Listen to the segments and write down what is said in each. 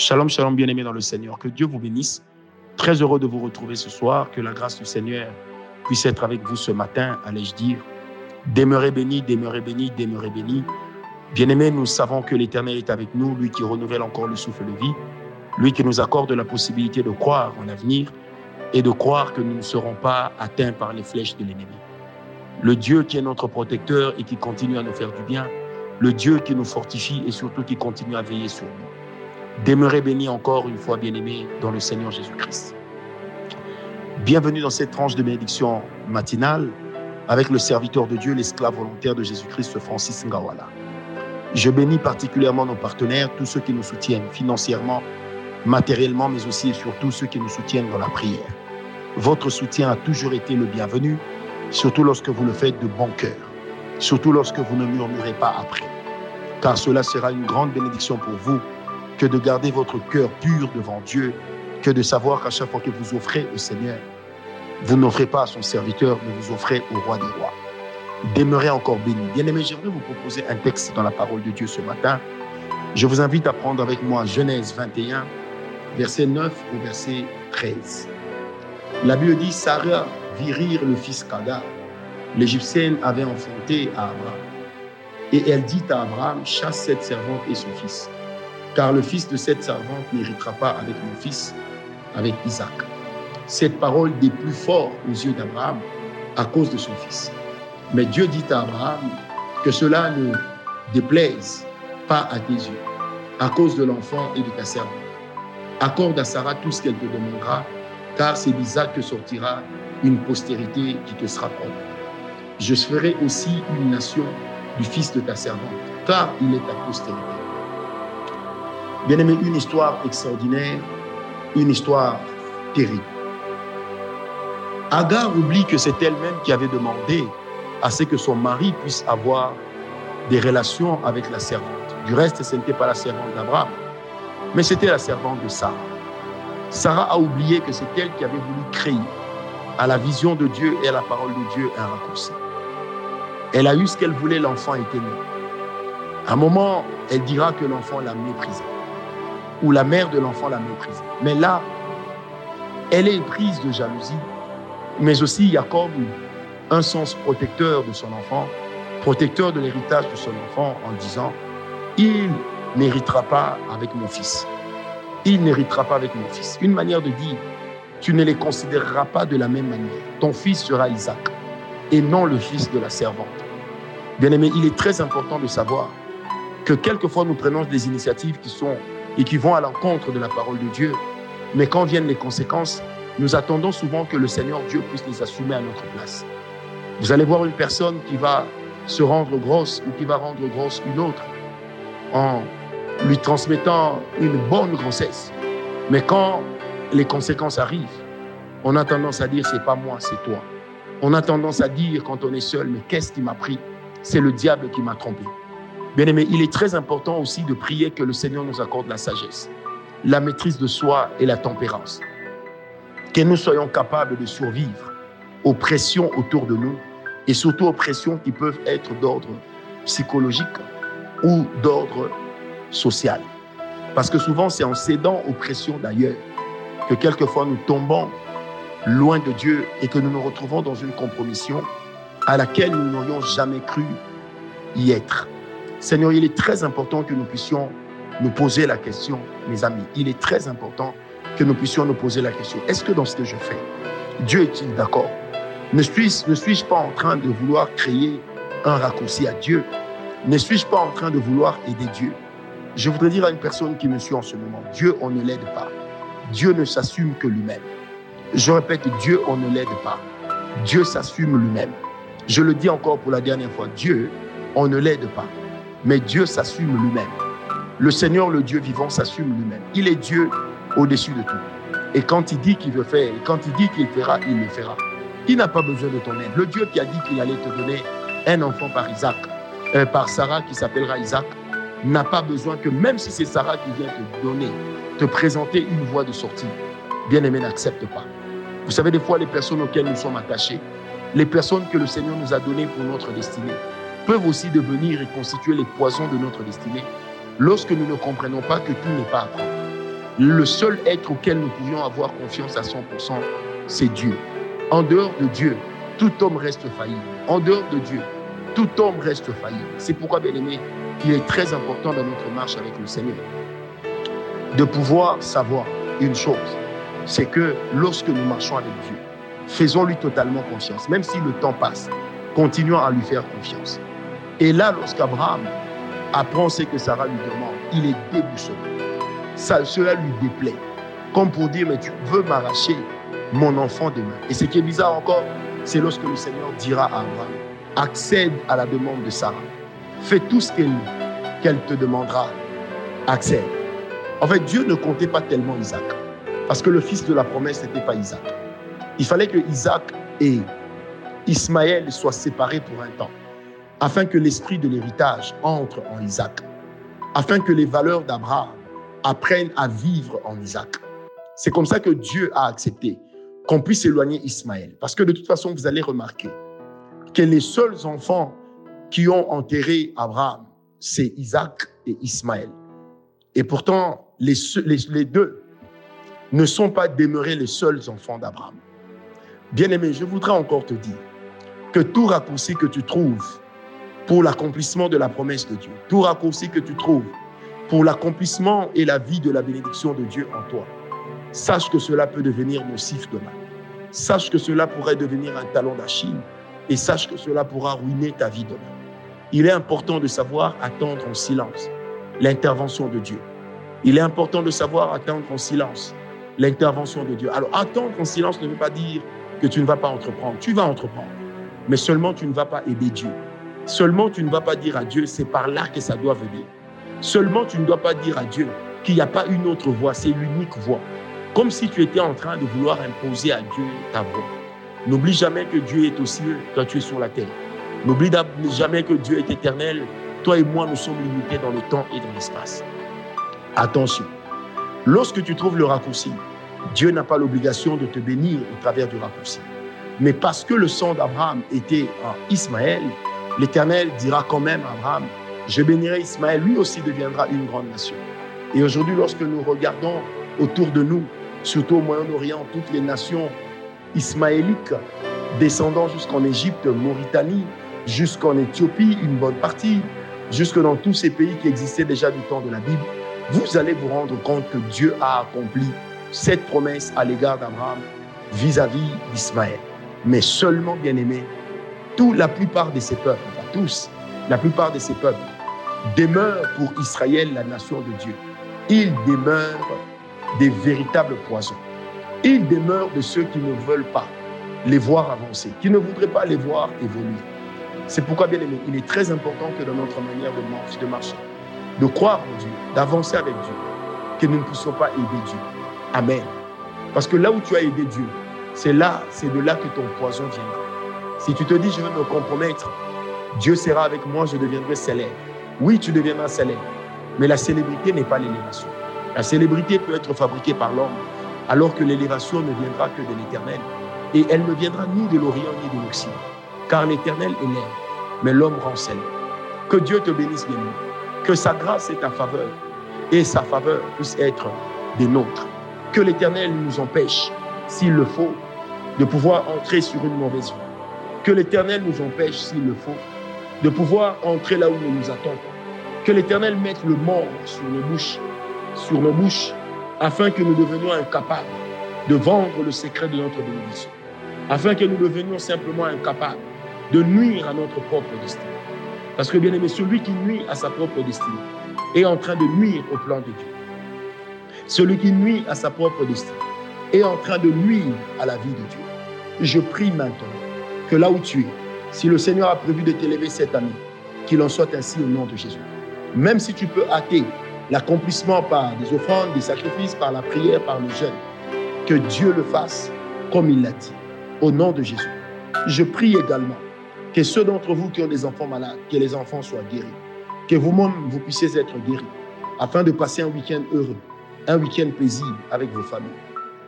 Shalom, shalom, bien-aimés dans le Seigneur. Que Dieu vous bénisse. Très heureux de vous retrouver ce soir. Que la grâce du Seigneur puisse être avec vous ce matin, allais-je dire. Demeurez bénis, demeurez bénis, demeurez bénis. Bien-aimés, nous savons que l'Éternel est avec nous, lui qui renouvelle encore le souffle de vie, lui qui nous accorde la possibilité de croire en l'avenir et de croire que nous ne serons pas atteints par les flèches de l'ennemi. Le Dieu qui est notre protecteur et qui continue à nous faire du bien, le Dieu qui nous fortifie et surtout qui continue à veiller sur nous. Demeurez bénis encore une fois, bien-aimés, dans le Seigneur Jésus-Christ. Bienvenue dans cette tranche de bénédiction matinale avec le serviteur de Dieu, l'esclave volontaire de Jésus-Christ, Francis Ngawala. Je bénis particulièrement nos partenaires, tous ceux qui nous soutiennent financièrement, matériellement, mais aussi et surtout ceux qui nous soutiennent dans la prière. Votre soutien a toujours été le bienvenu, surtout lorsque vous le faites de bon cœur, surtout lorsque vous ne murmurez pas après, car cela sera une grande bénédiction pour vous que de garder votre cœur pur devant Dieu, que de savoir qu'à chaque fois que vous offrez au Seigneur, vous n'offrez pas à son serviteur, mais vous offrez au roi des rois. Demeurez encore bénis. Bien-aimés, j'aimerais vous proposer un texte dans la parole de Dieu ce matin. Je vous invite à prendre avec moi Genèse 21, verset 9 au verset 13. La Bible dit, Sarah vit rire le fils Kagar. L'Égyptienne avait enfanté à Abraham. Et elle dit à Abraham, chasse cette servante et son fils, car le fils de cette servante n'héritera pas avec mon fils, avec Isaac. Cette parole des plus forts aux yeux d'Abraham à cause de son fils. Mais Dieu dit à Abraham que cela ne déplaise pas à tes yeux, à cause de l'enfant et de ta servante. Accorde à Sarah tout ce qu'elle te demandera, car c'est d'Isaac que sortira une postérité qui te sera propre. Je ferai aussi une nation du fils de ta servante, car il est ta postérité. Bien-aimé, une histoire extraordinaire, une histoire terrible. Agar oublie que c'est elle-même qui avait demandé à ce que son mari puisse avoir des relations avec la servante. Du reste, ce n'était pas la servante d'Abraham, mais c'était la servante de Sarah. Sarah a oublié que c'est elle qui avait voulu créer à la vision de Dieu et à la parole de Dieu un raccourci. Elle a eu ce qu'elle voulait, l'enfant était né. À un moment, elle dira que l'enfant l'a méprisé, ou la mère de l'enfant l'a méprisé. Mais là, elle est prise de jalousie, mais aussi il y a comme un sens protecteur de son enfant, protecteur de l'héritage de son enfant en disant, il n'héritera pas avec mon fils. Il n'héritera pas avec mon fils. Une manière de dire, tu ne les considéreras pas de la même manière. Ton fils sera Isaac et non le fils de la servante. Bien-aimé, il est très important de savoir que quelquefois nous prenons des initiatives qui sont et qui vont à l'encontre de la parole de Dieu, mais quand viennent les conséquences, nous attendons souvent que le Seigneur Dieu puisse les assumer à notre place. Vous allez voir une personne qui va se rendre grosse ou qui va rendre grosse une autre en lui transmettant une bonne grossesse. Mais quand les conséquences arrivent, on a tendance à dire c'est pas moi, c'est toi. On a tendance à dire quand on est seul, mais qu'est-ce qui m'a pris? C'est le diable qui m'a trompé. Bien aimé, il est très important aussi de prier que le Seigneur nous accorde la sagesse, la maîtrise de soi et la tempérance. Que nous soyons capables de survivre aux pressions autour de nous et surtout aux pressions qui peuvent être d'ordre psychologique ou d'ordre social. Parce que souvent, c'est en cédant aux pressions d'ailleurs que quelquefois nous tombons loin de Dieu et que nous nous retrouvons dans une compromission à laquelle nous n'aurions jamais cru y être. Seigneur, il est très important que nous puissions nous poser la question, mes amis, il est très important que nous puissions nous poser la question, est-ce que dans ce que je fais, Dieu est-il d'accord? Ne suis-je pas en train de vouloir créer un raccourci à Dieu? Ne suis-je pas en train de vouloir aider Dieu? Je voudrais dire à une personne qui me suit en ce moment, Dieu, on ne l'aide pas. Dieu ne s'assume que lui-même. Je répète, Dieu, on ne l'aide pas. Dieu s'assume lui-même. Je le dis encore pour la dernière fois, Dieu, on ne l'aide pas. Mais Dieu s'assume lui-même. Le Seigneur, le Dieu vivant, s'assume lui-même. Il est Dieu au-dessus de tout. Et quand il dit qu'il veut faire, et quand il dit qu'il fera, il le fera. Il n'a pas besoin de ton aide. Le Dieu qui a dit qu'il allait te donner un enfant par Isaac, euh, par Sarah qui s'appellera Isaac, n'a pas besoin que même si c'est Sarah qui vient te donner, te présenter une voie de sortie, bien aimé, n'accepte pas. Vous savez, des fois, les personnes auxquelles nous sommes attachés, les personnes que le Seigneur nous a données pour notre destinée, peuvent aussi devenir et constituer les poisons de notre destinée lorsque nous ne comprenons pas que tout n'est pas à prendre. le seul être auquel nous pouvions avoir confiance à 100%, c'est Dieu. En dehors de Dieu, tout homme reste failli. En dehors de Dieu, tout homme reste failli. C'est pourquoi, bien aimé, il est très important dans notre marche avec le Seigneur de pouvoir savoir une chose, c'est que lorsque nous marchons avec Dieu, faisons-lui totalement confiance, même si le temps passe, continuons à lui faire confiance. Et là, lorsqu'Abraham apprend ce que Sarah lui demande, il est déboussolé. Ça, cela lui déplaît. Comme pour dire, mais tu veux m'arracher mon enfant demain. Et ce qui est bizarre encore, c'est lorsque le Seigneur dira à Abraham, accède à la demande de Sarah. Fais tout ce qu'elle te demandera. Accède. En fait, Dieu ne comptait pas tellement Isaac. Parce que le fils de la promesse n'était pas Isaac. Il fallait que Isaac et Ismaël soient séparés pour un temps, afin que l'esprit de l'héritage entre en Isaac, afin que les valeurs d'Abraham apprennent à vivre en Isaac. C'est comme ça que Dieu a accepté qu'on puisse éloigner Ismaël. Parce que de toute façon, vous allez remarquer que les seuls enfants qui ont enterré Abraham, c'est Isaac et Ismaël. Et pourtant, les, les, deux ne sont pas demeurés les seuls enfants d'Abraham. Bien-aimé, je voudrais encore te dire que tout raccourci que tu trouves pour l'accomplissement de la promesse de Dieu, tout raccourci que tu trouves pour l'accomplissement et la vie de la bénédiction de Dieu en toi, sache que cela peut devenir nocif demain. Sache que cela pourrait devenir un talon d'Achille et sache que cela pourra ruiner ta vie demain. Il est important de savoir attendre en silence l'intervention de Dieu. Il est important de savoir attendre en silence l'intervention de Dieu. Alors, attendre en silence ne veut pas dire que tu ne vas pas entreprendre. Tu vas entreprendre, mais seulement tu ne vas pas aider Dieu. Seulement tu ne vas pas dire à Dieu, c'est par là que ça doit venir. Seulement tu ne dois pas dire à Dieu qu'il n'y a pas une autre voie, c'est l'unique voie. Comme si tu étais en train de vouloir imposer à Dieu ta voie. N'oublie jamais que Dieu est aux cieux quand tu es sur la terre. N'oublie jamais que Dieu est éternel. Toi et moi, nous sommes limités dans le temps et dans l'espace. Attention, lorsque tu trouves le raccourci, Dieu n'a pas l'obligation de te bénir au travers du raccourci. Mais parce que le sang d'Abraham était en Ismaël, l'Éternel dira quand même à Abraham, je bénirai Ismaël, lui aussi deviendra une grande nation. Et aujourd'hui, lorsque nous regardons autour de nous, surtout au Moyen-Orient, toutes les nations ismaéliques, descendant jusqu'en Égypte, Mauritanie, jusqu'en Éthiopie, une bonne partie, jusque dans tous ces pays qui existaient déjà du temps de la Bible, vous allez vous rendre compte que Dieu a accompli cette promesse à l'égard d'Abraham vis-à-vis d'Ismaël. Mais seulement, bien aimé, tout, la plupart de ces peuples, pas tous, la plupart de ces peuples demeurent pour Israël la nation de Dieu. Ils demeurent des véritables poisons. Ils demeurent de ceux qui ne veulent pas les voir avancer, qui ne voudraient pas les voir évoluer. C'est pourquoi, bien aimé, il est très important que dans notre manière de marcher, de croire en Dieu, d'avancer avec Dieu, que nous ne puissions pas aider Dieu. Amen. Parce que là où tu as aidé Dieu, c'est là, c'est de là que ton poison viendra. Si tu te dis, je vais me compromettre, Dieu sera avec moi, je deviendrai célèbre. Oui, tu deviendras célèbre. Mais la célébrité n'est pas l'élévation. La célébrité peut être fabriquée par l'homme, alors que l'élévation ne viendra que de l'éternel. Et elle ne viendra ni de l'Orient ni de l'Occident. Car l'éternel élève, mais l'homme rend célèbre. Que Dieu te bénisse, bien Que sa grâce et ta faveur, et sa faveur puissent être des nôtres. Que l'éternel nous empêche, s'il le faut, de pouvoir entrer sur une mauvaise voie. Que l'Éternel nous empêche, s'il le faut, de pouvoir entrer là où nous nous attendons. Que l'Éternel mette le mort sur nos bouches, sur nos bouches, afin que nous devenions incapables de vendre le secret de notre bénédiction. Afin que nous devenions simplement incapables de nuire à notre propre destinée. Parce que, bien aimé, celui qui nuit à sa propre destinée est en train de nuire au plan de Dieu. Celui qui nuit à sa propre destinée est en train de nuire à la vie de Dieu. Je prie maintenant que là où tu es, si le Seigneur a prévu de t'élever cette année, qu'il en soit ainsi au nom de Jésus. Même si tu peux hâter l'accomplissement par des offrandes, des sacrifices, par la prière, par le jeûne, que Dieu le fasse comme il l'a dit, au nom de Jésus. Je prie également que ceux d'entre vous qui ont des enfants malades, que les enfants soient guéris, que vous-même vous puissiez être guéris, afin de passer un week-end heureux, un week-end paisible avec vos familles.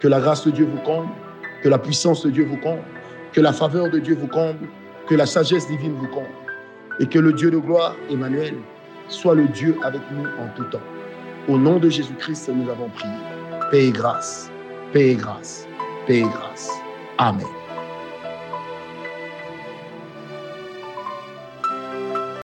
Que la grâce de Dieu vous comble, que la puissance de Dieu vous comble, que la faveur de Dieu vous comble, que la sagesse divine vous comble, et que le Dieu de gloire, Emmanuel, soit le Dieu avec nous en tout temps. Au nom de Jésus-Christ, nous avons prié. paix et grâce, paix et grâce, paix et grâce. Amen.